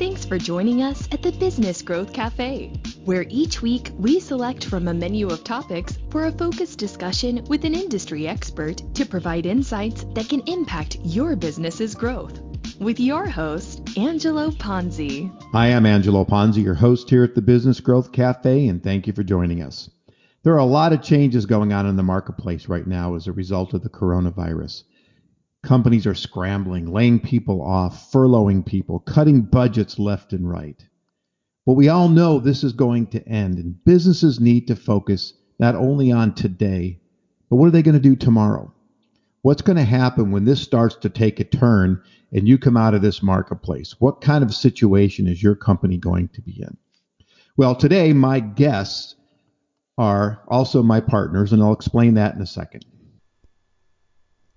Thanks for joining us at the Business Growth Cafe, where each week we select from a menu of topics for a focused discussion with an industry expert to provide insights that can impact your business's growth. With your host, Angelo Ponzi. Hi, I'm Angelo Ponzi, your host here at the Business Growth Cafe, and thank you for joining us. There are a lot of changes going on in the marketplace right now as a result of the coronavirus. Companies are scrambling, laying people off, furloughing people, cutting budgets left and right. But we all know this is going to end, and businesses need to focus not only on today, but what are they going to do tomorrow? What's going to happen when this starts to take a turn and you come out of this marketplace? What kind of situation is your company going to be in? Well, today, my guests are also my partners, and I'll explain that in a second.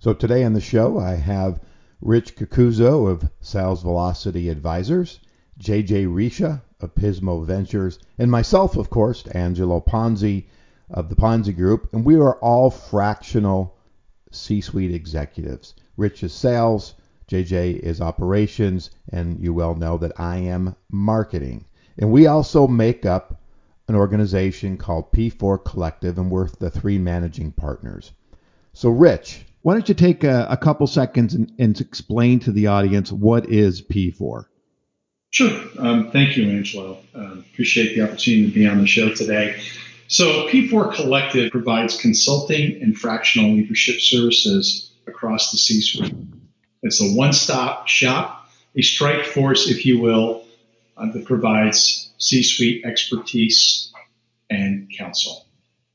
So today on the show, I have Rich Cucuzzo of Sales Velocity Advisors, JJ Risha of Pismo Ventures, and myself, of course, Angelo Ponzi of the Ponzi Group, and we are all fractional C-suite executives. Rich is sales, JJ is operations, and you well know that I am marketing. And we also make up an organization called P4 Collective, and we're the three managing partners. So, Rich, why don't you take a, a couple seconds and, and, explain to the audience what is P4? Sure. Um, thank you, Angelo. Uh, appreciate the opportunity to be on the show today. So, P4 Collective provides consulting and fractional leadership services across the C suite. It's a one stop shop, a strike force, if you will, uh, that provides C suite expertise and counsel.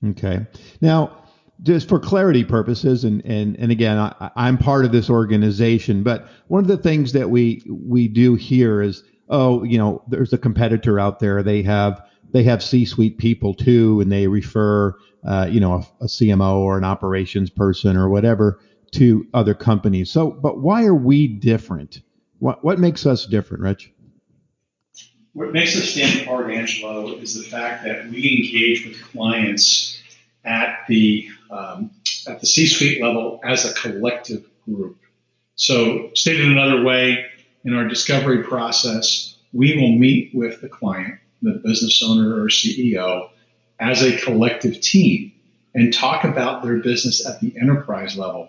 Okay. Now, just for clarity purposes, and and and again, I, I'm part of this organization, but one of the things that we we do here is, oh, you know, there's a competitor out there. They have they have C-suite people too, and they refer, uh, you know, a, a CMO or an operations person or whatever to other companies. So, but why are we different? What what makes us different, Rich? What makes us stand apart, Angelo, is the fact that we engage with clients at the um, at the C-suite level as a collective group. So, stated another way, in our discovery process, we will meet with the client, the business owner or CEO, as a collective team and talk about their business at the enterprise level,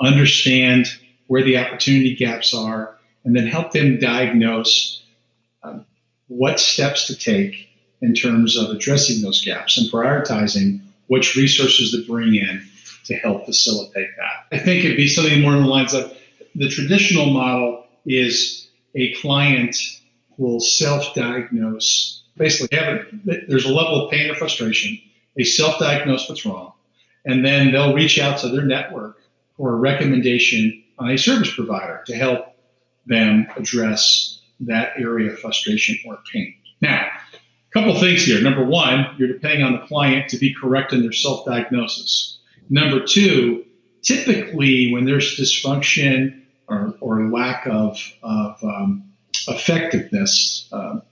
understand where the opportunity gaps are, and then help them diagnose um, what steps to take in terms of addressing those gaps and prioritizing which resources to bring in to help facilitate that. I think it'd be something more along the lines of the traditional model is a client will self-diagnose. Basically, a, there's a level of pain or frustration. They self-diagnose what's wrong, and then they'll reach out to their network for a recommendation on a service provider to help them address that area of frustration or pain. Now, couple things here. Number one, you're depending on the client to be correct in their self diagnosis. Number two, typically when there's dysfunction or, or lack of, of um, effectiveness, um,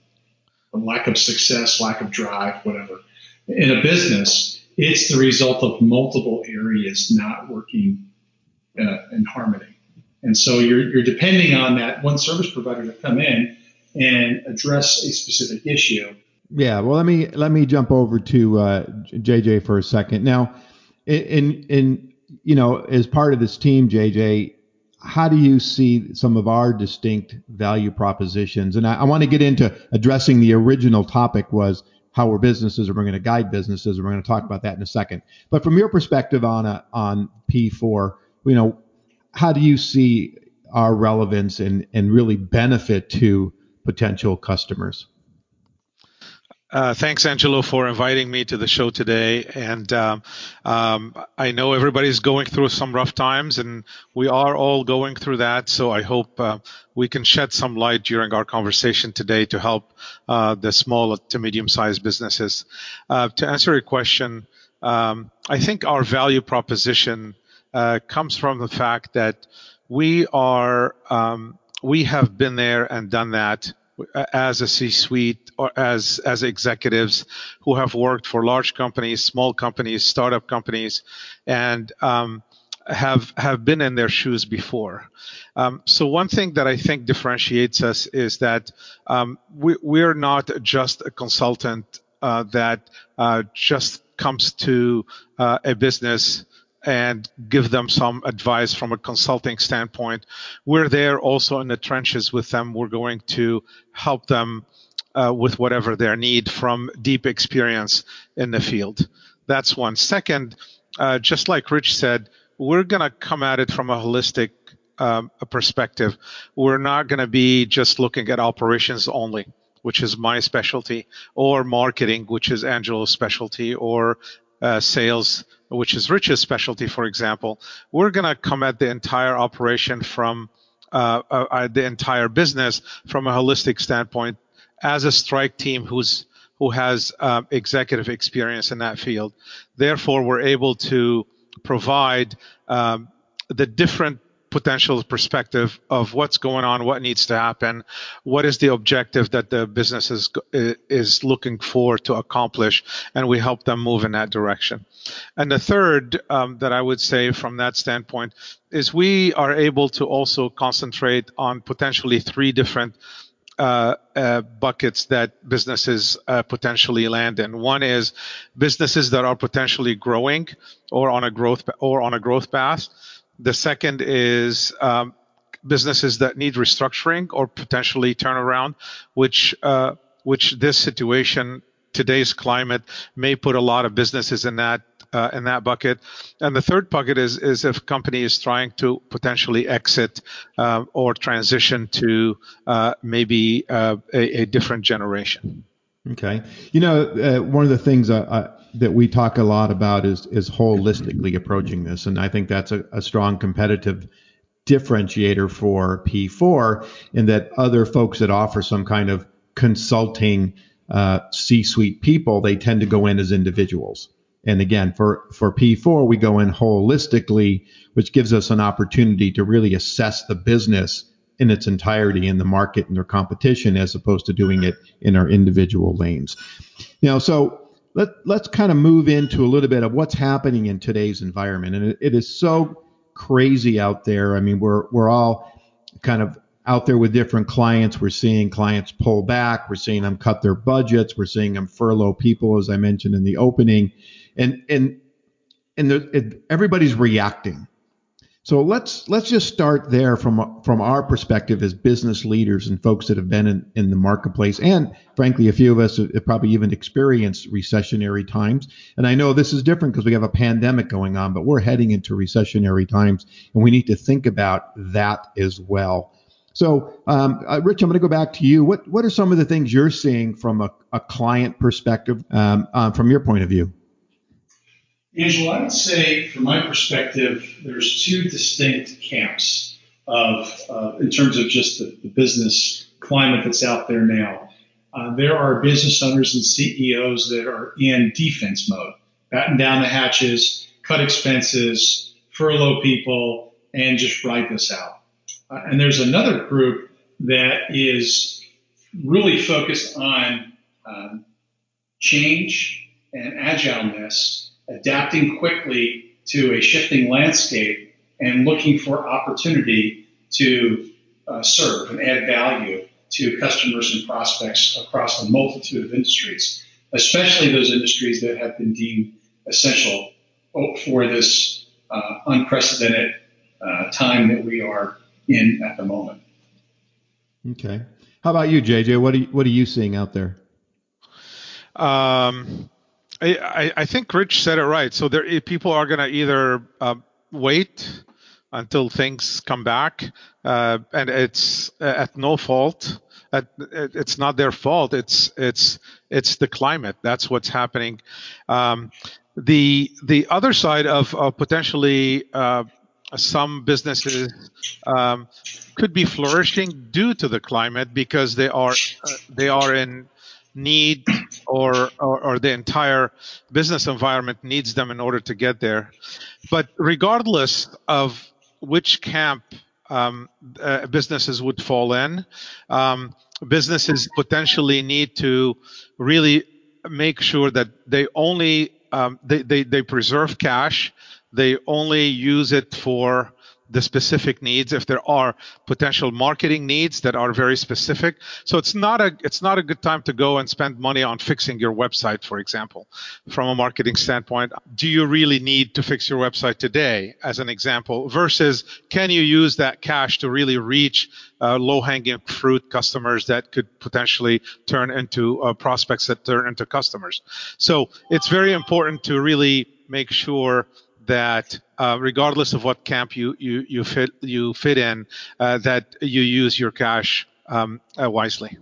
lack of success, lack of drive, whatever, in a business, it's the result of multiple areas not working uh, in harmony. And so you're, you're depending on that one service provider to come in and address a specific issue yeah, well, let me let me jump over to uh, JJ for a second. Now, in in you know, as part of this team, JJ, how do you see some of our distinct value propositions? And I, I want to get into addressing the original topic was how we're businesses, or we're going to guide businesses, and we're going to talk about that in a second. But from your perspective on a, on P4, you know, how do you see our relevance and and really benefit to potential customers? Uh, thanks, Angelo, for inviting me to the show today. And um, um, I know everybody's going through some rough times, and we are all going through that. So I hope uh, we can shed some light during our conversation today to help uh, the small to medium-sized businesses. Uh, to answer your question, um, I think our value proposition uh, comes from the fact that we are um, we have been there and done that as a C-suite or as as executives who have worked for large companies, small companies, startup companies, and um, have have been in their shoes before. Um, so one thing that I think differentiates us is that um, we, we're not just a consultant uh, that uh, just comes to uh, a business and give them some advice from a consulting standpoint. We're there also in the trenches with them. We're going to help them uh, with whatever their need from deep experience in the field. That's one. Second, uh, just like Rich said, we're going to come at it from a holistic um, perspective. We're not going to be just looking at operations only, which is my specialty, or marketing, which is Angelo's specialty, or uh, sales, which is Rich's specialty, for example. We're going to come at the entire operation from uh, uh, uh, the entire business from a holistic standpoint as a strike team who's who has uh, executive experience in that field. Therefore, we're able to provide um, the different potential perspective of what's going on, what needs to happen, what is the objective that the business is is looking for to accomplish, and we help them move in that direction. And the third um, that I would say from that standpoint is we are able to also concentrate on potentially three different uh, uh, buckets that businesses uh, potentially land in. One is businesses that are potentially growing or on a growth or on a growth path. The second is um, businesses that need restructuring or potentially turnaround, which uh, which this situation, today's climate, may put a lot of businesses in that uh, in that bucket. And the third bucket is is if a company is trying to potentially exit uh, or transition to maybe a, different generation. Okay, you know, one of the things that we talk a lot about is is holistically approaching this, and I think that's a, strong competitive differentiator for P4 in that other folks that offer some kind of consulting uh, C-suite people, they tend to go in as individuals. And again, for, for P4, we go in holistically, which gives us an opportunity to really assess the business in its entirety in the market and their competition as opposed to doing it in our individual lanes. Know, so let, let's kind of move into a little bit of what's happening in today's environment. And it, it is so crazy out there. I mean, we're, we're all kind of out there with different clients. We're seeing clients pull back. We're seeing them cut their budgets. We're seeing them furlough people, as I mentioned in the opening and and and it, everybody's reacting. So let's let's just start there from from our perspective as business leaders and folks that have been in, in the marketplace, and frankly, a few of us have probably even experienced recessionary times. And I know this is different because we have a pandemic going on, but we're heading into recessionary times, and we need to think about that as well. So, um, uh, Rich, I'm going to go back to you. What what are some of the things you're seeing from a, a client perspective, um, uh, from your point of view? Angela, I would say, from my perspective, there's two distinct camps of, uh, in terms of just the, the, business climate that's out there now. Uh, there are business owners and CEOs that are in defense mode, batten down the hatches, cut expenses, furlough people, and just ride this out. Uh, and there's another group that is really focused on um, change and agileness adapting quickly to a shifting landscape and looking for opportunity to uh, serve and add value to customers and prospects across a multitude of industries, especially those industries that have been deemed essential for this uh, unprecedented uh, time that we are in at the moment. Okay. How about you, JJ? What are you, what are you seeing out there? Um, I, I think Rich said it right. So there, people are going to either uh, wait until things come back, uh, and it's at no fault. At, it's not their fault. It's it's it's the climate. That's what's happening. Um, the the other side of, of potentially uh, some businesses um, could be flourishing due to the climate because they are uh, they are in need or, or, or the entire business environment needs them in order to get there. But regardless of which camp um, uh, businesses would fall in, um, businesses potentially need to really make sure that they only um, they, they, they preserve cash They only use it for the specific needs if there are potential marketing needs that are very specific. So it's not a it's not a good time to go and spend money on fixing your website for example. From a marketing standpoint do you really need to fix your website today as an example versus can you use that cash to really reach uh, low hanging fruit customers that could potentially turn into uh, prospects that turn into customers? So it's very important to really make sure that uh, regardless of what camp you you you fit you fit in, uh, that you use your cash um, uh, wisely.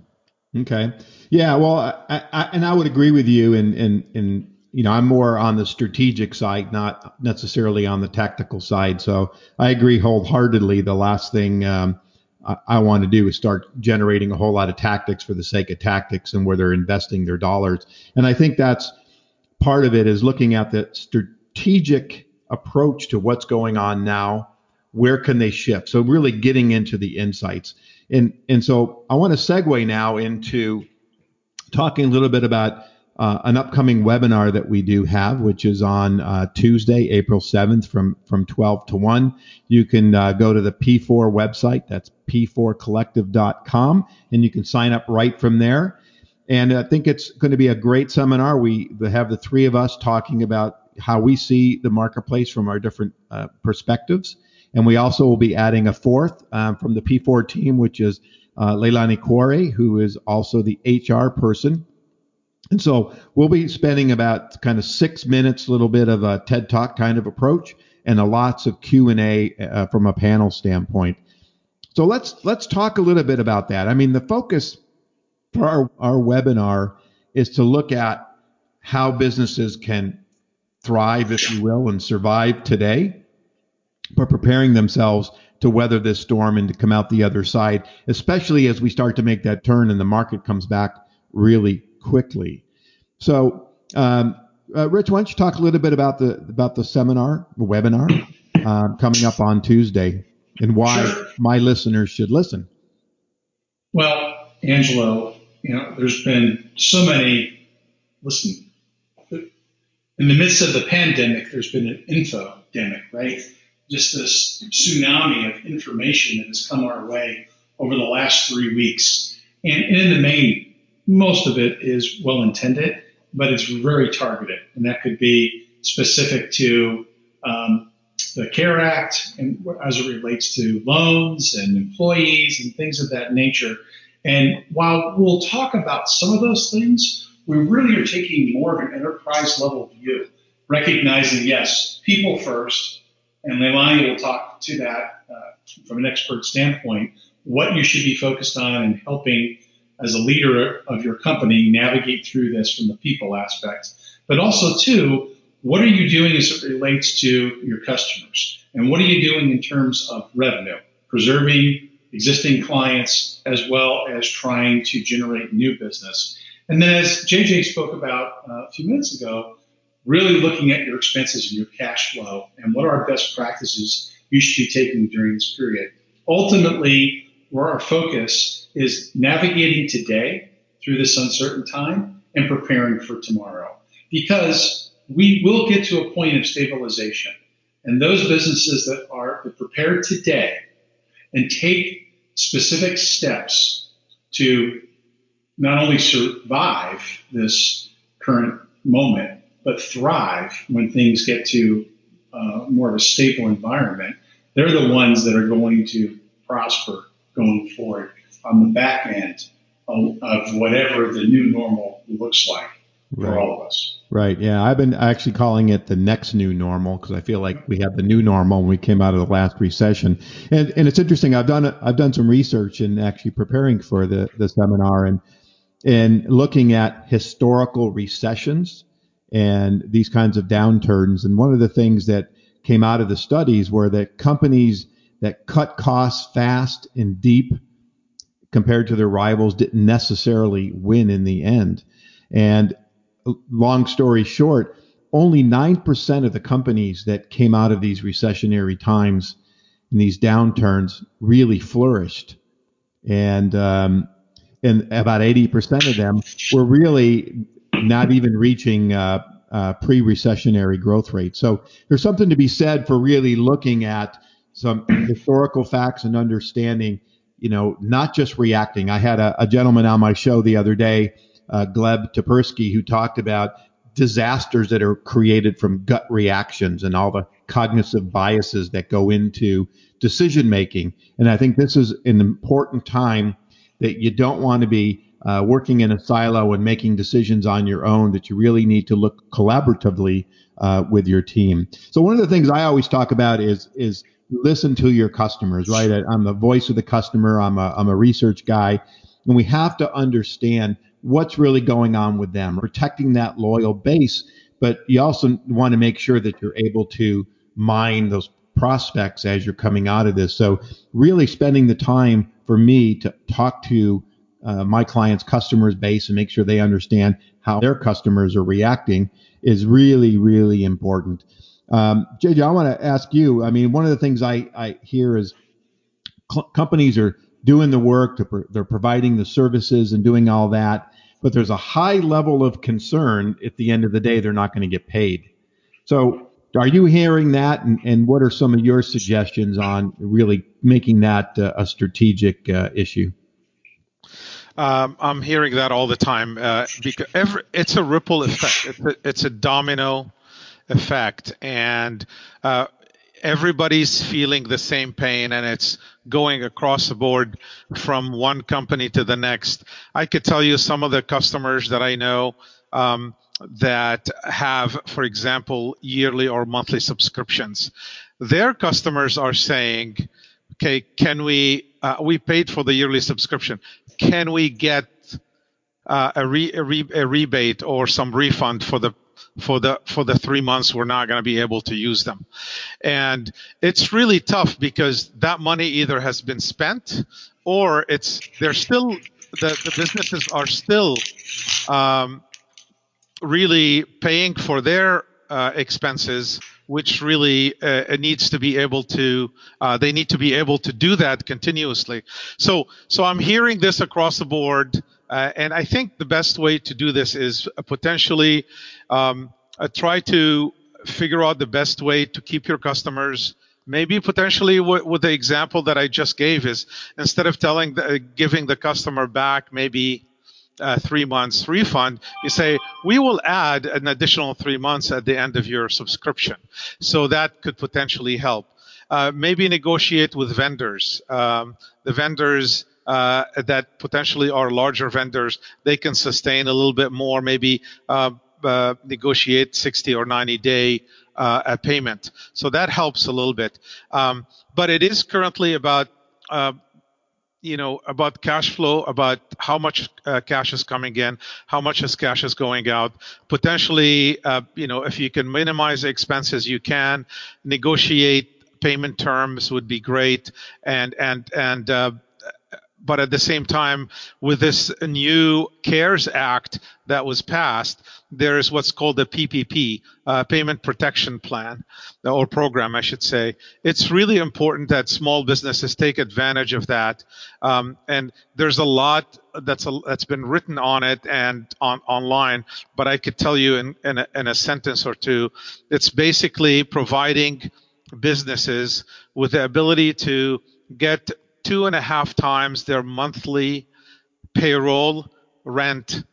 Okay. Yeah. Well, I, I, and I would agree with you. And and and you know, I'm more on the strategic side, not necessarily on the tactical side. So I agree wholeheartedly. The last thing um, I, I want to do is start generating a whole lot of tactics for the sake of tactics and where they're investing their dollars. And I think that's part of it is looking at the strategic approach to what's going on now where can they shift so really getting into the insights and and so i want to segue now into talking a little bit about uh, an upcoming webinar that we do have, which is on uh, Tuesday, April 7th from, from 12 to 1. You can uh, go to the P4 website, that's p4collective.com, and you can sign up right from there. And I think it's going to be a great seminar. We have the three of us talking about how we see the marketplace from our different uh, perspectives. And we also will be adding a fourth um, from the P4 team, which is uh, Leilani Kware, who is also the HR person. And so we'll be spending about kind of six minutes, a little bit of a TED Talk kind of approach, and a lots of Q and A uh, from a panel standpoint. So let's let's talk a little bit about that. I mean, the focus for our, our webinar is to look at how businesses can thrive, if you will, and survive today, but preparing themselves to weather this storm and to come out the other side, especially as we start to make that turn and the market comes back really quickly. So, um, uh, Rich, why don't you talk a little bit about the about the seminar, the webinar uh, coming up on Tuesday, and why sure. my listeners should listen? Well, Angelo, you know, there's been so many. Listen, in the midst of the pandemic, there's been an infodemic, right? Just this tsunami of information that has come our way over the last three weeks. And in the main, most of it is well intended, but it's very targeted. And that could be specific to um, the CARE Act and as it relates to loans and employees and things of that nature. And while we'll talk about some of those things, we really are taking more of an enterprise level view, recognizing, yes, people first, and Leilani will talk to that uh, from an expert standpoint, what you should be focused on and helping as a leader of your company navigate through this from the people aspect. But also, too, what are you doing as it relates to your customers? And what are you doing in terms of revenue, preserving existing clients as well as trying to generate new business? And then, as JJ spoke about uh, a few minutes ago, really looking at your expenses and your cash flow and what are best practices you should be taking during this period. Ultimately, where our focus is navigating today through this uncertain time and preparing for tomorrow. Because we will get to a point of stabilization. And those businesses that are prepared today and take specific steps to not only survive this current moment, but thrive when things get to uh, more of a stable environment. They're the ones that are going to prosper going forward on the back end of, of whatever the new normal looks like for right. all of us. Right. Yeah. I've been actually calling it the next new normal because I feel like we had the new normal when we came out of the last recession. And, and it's interesting. I've done I've done some research in actually preparing for the, the seminar and in looking at historical recessions and these kinds of downturns. And one of the things that came out of the studies were that companies that cut costs fast and deep compared to their rivals didn't necessarily win in the end. And long story short, only 9% of the companies that came out of these recessionary times and these downturns really flourished. And um, and about 80% of them were really not even reaching uh, uh, pre-recessionary growth rate. So there's something to be said for really looking at some historical facts and understanding, you know, not just reacting. I had a, a gentleman on my show the other day, uh, Gleb Tsipursky, who talked about disasters that are created from gut reactions and all the cognitive biases that go into decision making. And I think this is an important time that you don't want to be uh, working in a silo and making decisions on your own, that you really need to look collaboratively uh, with your team. So one of the things I always talk about is is listen to your customers, right? I'm the voice of the customer. I'm a I'm a research guy, and we have to understand what's really going on with them, protecting that loyal base. But you also want to make sure that you're able to mine those prospects as you're coming out of this. So really spending the time for me to talk to uh, my clients' customers base and make sure they understand how their customers are reacting is really, really important. Um, JJ, I want to ask you. I mean, one of the things I, I hear is cl- companies are doing the work, they're providing the services and doing all that, but there's a high level of concern at the end of the day they're not going to get paid. So, are you hearing that? And, and, what are some of your suggestions on really making that uh, a strategic uh, issue? Um, I'm hearing that all the time uh, because every, it's a ripple effect. It's a, it's a domino effect, and uh, everybody's feeling the same pain, and it's going across the board from one company to the next. I could tell you some of the customers that I know um, that have, for example, yearly or monthly subscriptions. Their customers are saying, "Okay, can we? Uh, we paid for the yearly subscription can we get uh, a, re, a, re, a, rebate or some refund for the for the for the three months we're not going to be able to use them and it's really tough because that money either has been spent or it's they're still the, the businesses are still um, really paying for their uh, expenses which really uh, needs to be able to uh, they need to be able to do that continuously. So so i'm hearing this across the board uh, and i think the best way to do this is potentially um, uh, try to figure out the best way to keep your customers. Maybe potentially with the example that i just gave is instead of telling the, giving the customer back maybe uh, three months refund, you say, we will add an additional three months at the end of your subscription. So that could potentially help. Uh, maybe negotiate with vendors. Um, the vendors uh, that potentially are larger vendors, they can sustain a little bit more, maybe uh, uh, negotiate 60 or 90 day uh, payment. So that helps a little bit. Um, but it is currently about uh, you know about cash flow about how much uh, cash is coming in how much is cash is going out. Potentially uh, you know if you can minimize expenses you can. Negotiate payment terms would be great. And and and uh, but at the same time, with this new CARES Act that was passed, there is what's called the PPP, uh, Payment Protection Plan, or program, I should say. It's really important that small businesses take advantage of that. Um, and there's a lot that's a, that's been written on it and on online, but I could tell you in, in, a, in a sentence or two, it's basically providing businesses with the ability to get two and a half times their monthly payroll, rent,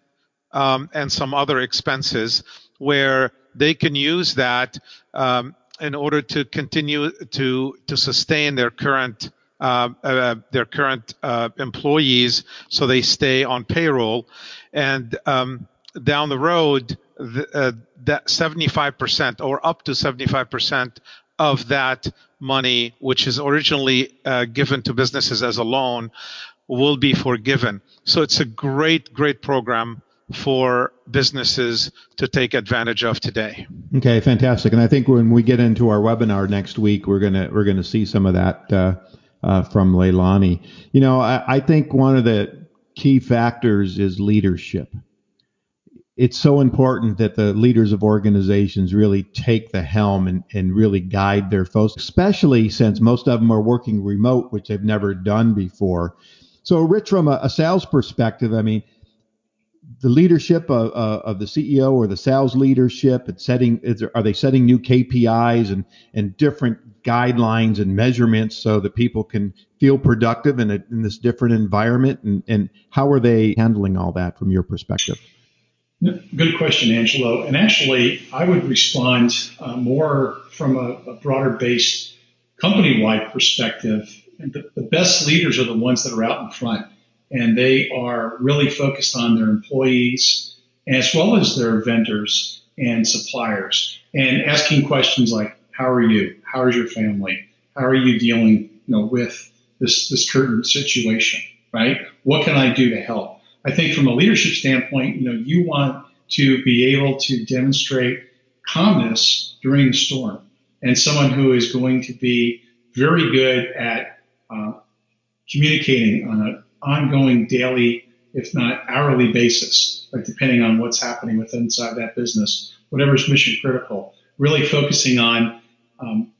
um, and some other expenses, where they can use that um, in order to continue to to sustain their current uh, uh, their current uh, employees, so they stay on payroll, and um, down the road, uh, that 75% or up to 75% of that money, which is originally uh, given to businesses as a loan, will be forgiven. So it's a great, great program for businesses to take advantage of today. Okay, fantastic. And I think when we get into our webinar next week, we're gonna we're gonna see some of that uh, uh, from Leilani. You know, I, I think one of the key factors is leadership it's so important that the leaders of organizations really take the helm and, and really guide their folks, especially since most of them are working remote, which they've never done before. So, Rich, from a, a sales perspective, I mean, the leadership of, uh, of the CEO or the sales leadership at setting there, are they setting new KPIs and and different guidelines and measurements so that people can feel productive in, a, in this different environment and, and how are they handling all that from your perspective? Good question, Angelo. And actually, I would respond uh, more from a, a broader based company wide perspective. The, the best leaders are the ones that are out in front and they are really focused on their employees as well as their vendors and suppliers and asking questions like, how are you? How is your family? How are you dealing, you know, with this, this current situation, right? What can I do to help? I think from a leadership standpoint, you know, you want to be able to demonstrate calmness during the storm. And someone who is going to be very good at uh, communicating on an ongoing daily, if not hourly basis, like depending on what's happening with inside that business, whatever is mission critical, really focusing on um,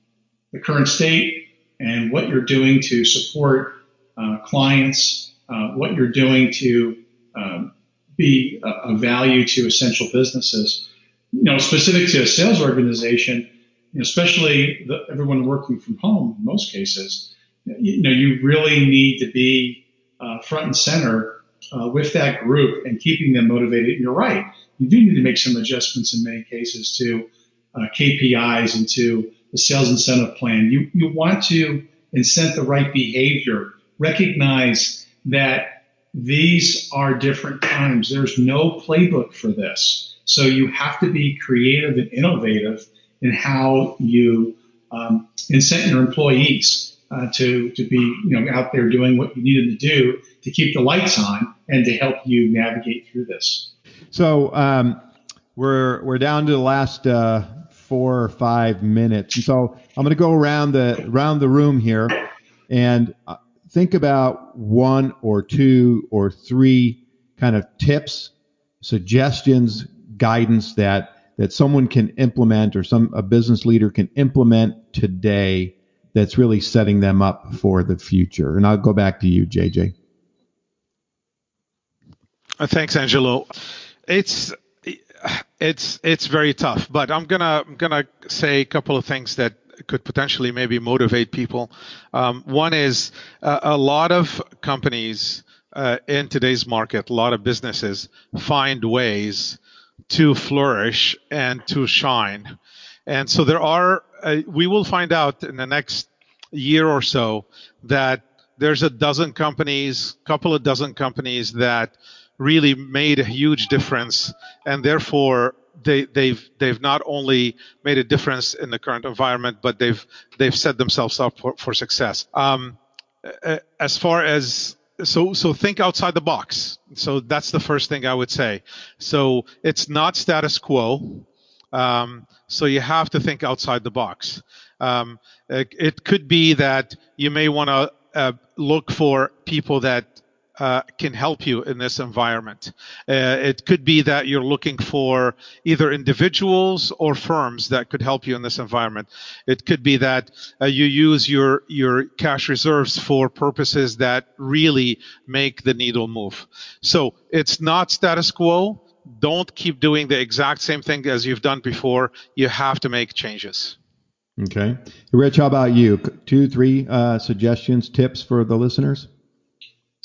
the current state and what you're doing to support uh, clients, uh, what you're doing to um, be a, a, value to essential businesses. You know, specific to a sales organization, you know, especially the, everyone working from home in most cases, you know, you really need to be uh, front and center uh, with that group and keeping them motivated. And you're right, you do need to make some adjustments in many cases to uh, KPIs and to the sales incentive plan. You you want to incent the right behavior. Recognize that these are different times. There's no playbook for this. So you have to be creative and innovative in how you um, incent your employees uh, to, to be you know, out there doing what you need them to do to keep the lights on and to help you navigate through this. So um, we're, we're down to the last uh, four or five minutes. And so I'm going to go around the, around the room here. And uh, think about one or two or three kind of tips, suggestions, guidance that that someone can implement or some a business leader can implement today that's really setting them up for the future. And I'll go back to you, JJ. Uh, thanks, Angelo. It's it's it's very tough, but I'm gonna I'm gonna say a couple of things that could potentially maybe motivate people. Um, one is uh, a lot of companies uh, in today's market, a lot of businesses find ways to flourish and to shine. And so there are, uh, we will find out in the next year or so that there's a dozen companies, couple of dozen companies that really made a huge difference and therefore they, they've they've not only made a difference in the current environment, but they've they've set themselves up for, for success. Um, as far as so so think outside the box. So that's the first thing I would say. So it's not status quo. Um, so you have to think outside the box. Um, it, it, could be that you may want to uh, look for people that uh, can help you in this environment. Uh, it could be that you're looking for either individuals or firms that could help you in this environment. It could be that uh, you use your your cash reserves for purposes that really make the needle move. So it's not status quo. Don't keep doing the exact same thing as you've done before. You have to make changes. Okay, Rich, how about you? Two, three uh, suggestions, tips for the listeners.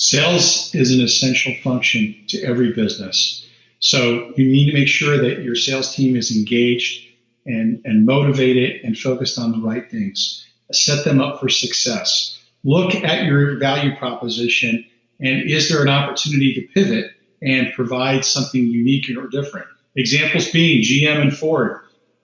Sales is an essential function to every business. So you need to make sure that your sales team is engaged and, and motivated and focused on the right things. Set them up for success. Look at your value proposition and is there an opportunity to pivot and provide something unique or different? Examples being GM and Ford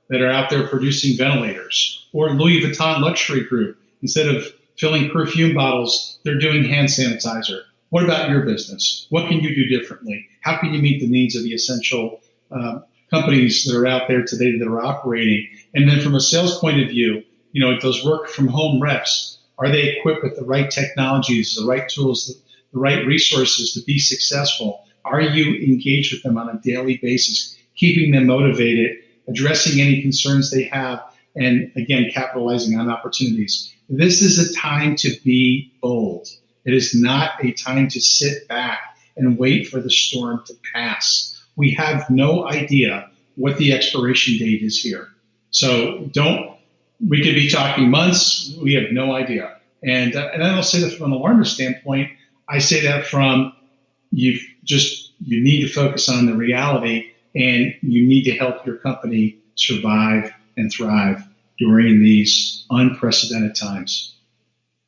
that are out there producing ventilators, or Louis Vuitton Luxury Group. Instead of filling perfume bottles, they're doing hand sanitizer. What about your business? What can you do differently? How can you meet the needs of the essential uh, companies that are out there today that are operating? And then from a sales point of view, you know, those work from home reps, are they equipped with the right technologies, the right tools, the, the right resources to be successful? Are you engaged with them on a daily basis, keeping them motivated, addressing any concerns they have, and again, capitalizing on opportunities? This is a time to be bold. It is not a time to sit back and wait for the storm to pass. We have no idea what the expiration date is here. So don't, we could be talking months. We have no idea. And, and I don't say that from an alarmist standpoint. I say that from you've just, you need to focus on the reality and you need to help your company survive and thrive during these unprecedented times.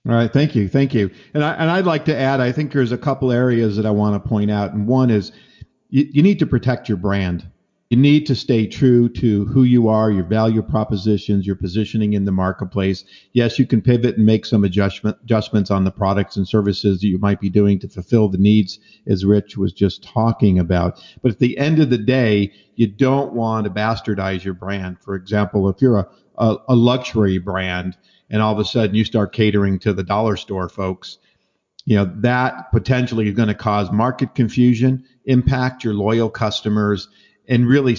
All right, thank you, thank you. And I and I'd like to add, I think there's a couple areas that I want to point out, and one is you, you need to protect your brand. You need to stay true to who you are, your value propositions, your positioning in the marketplace. Yes, you can pivot and make some adjustment, adjustments on the products and services that you might be doing to fulfill the needs, as Rich was just talking about. But at the end of the day, you don't want to bastardize your brand. For example, if you're a, a, a luxury brand and all of a sudden you start catering to the dollar store folks, you know, that potentially is going to cause market confusion, impact your loyal customers and really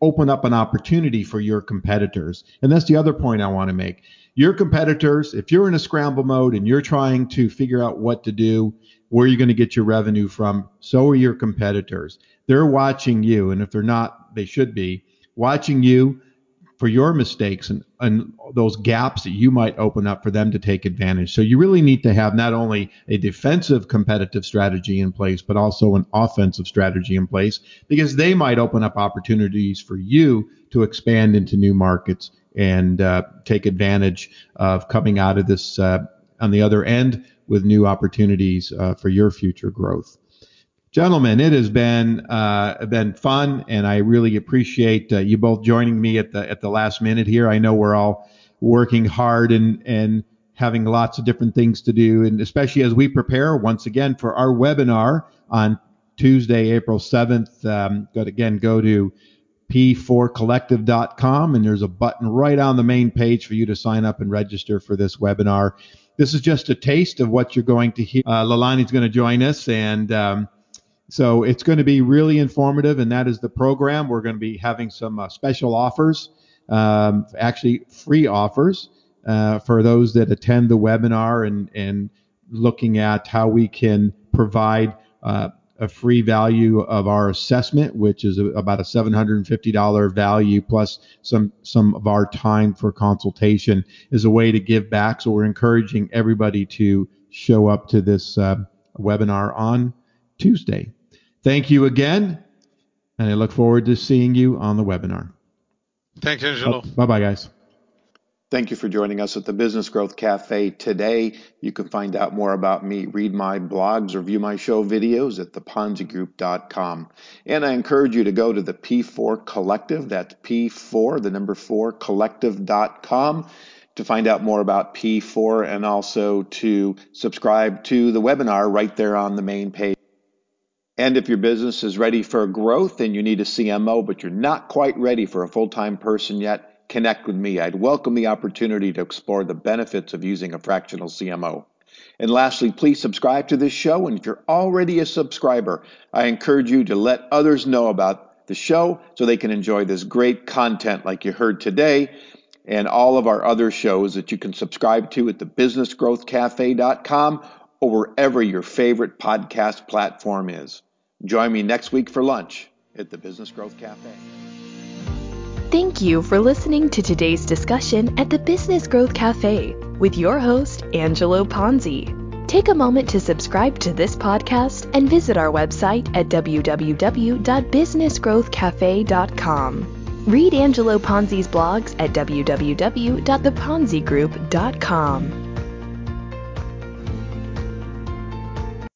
open up an opportunity for your competitors. And that's the other point I want to make. Your competitors, if you're in a scramble mode and you're trying to figure out what to do, where you're going to get your revenue from, so are your competitors. They're watching you. And if they're not, they should be watching you for your mistakes and, and those gaps that you might open up for them to take advantage. So you really need to have not only a defensive competitive strategy in place, but also an offensive strategy in place because they might open up opportunities for you to expand into new markets and uh, take advantage of coming out of this uh, on the other end with new opportunities uh, for your future growth. Gentlemen, it has been uh, been fun, and I really appreciate uh, you both joining me at the at the last minute here. I know we're all working hard and and having lots of different things to do, and especially as we prepare once again for our webinar on Tuesday, April 7th. Um, go again, go to p4collective.com, and there's a button right on the main page for you to sign up and register for this webinar. This is just a taste of what you're going to hear. Uh, Leilani's going to join us, and um, so it's going to be really informative, and that is the program. We're going to be having some uh, special offers, um, actually free offers uh, for those that attend the webinar and, and looking at how we can provide uh, a free value of our assessment, which is a, about a $750 value plus some some of our time for consultation, is a way to give back. So we're encouraging everybody to show up to this uh, webinar on Tuesday. Thank you again, and I look forward to seeing you on the webinar. Thanks, Angelo. Bye bye, guys. Thank you for joining us at the Business Growth Cafe today. You can find out more about me, read my blogs, or view my show videos at theponzigroup.com. And I encourage you to go to the P4 Collective, that's P4, the number 4, collective.com to find out more about P4 and also to subscribe to the webinar right there on the main page. And if your business is ready for growth and you need a CMO, but you're not quite ready for a full time person yet, connect with me. I'd welcome the opportunity to explore the benefits of using a fractional CMO. And lastly, please subscribe to this show. And if you're already a subscriber, I encourage you to let others know about the show so they can enjoy this great content like you heard today and all of our other shows that you can subscribe to at thebusinessgrowthcafe.com or wherever your favorite podcast platform is. Join me next week for lunch at the Business Growth Cafe. Thank you for listening to today's discussion at the Business Growth Cafe with your host, Angelo Ponzi. Take a moment to subscribe to this podcast and visit our website at www.businessgrowthcafe.com. Read Angelo Ponzi's blogs at www.theponzigroup.com.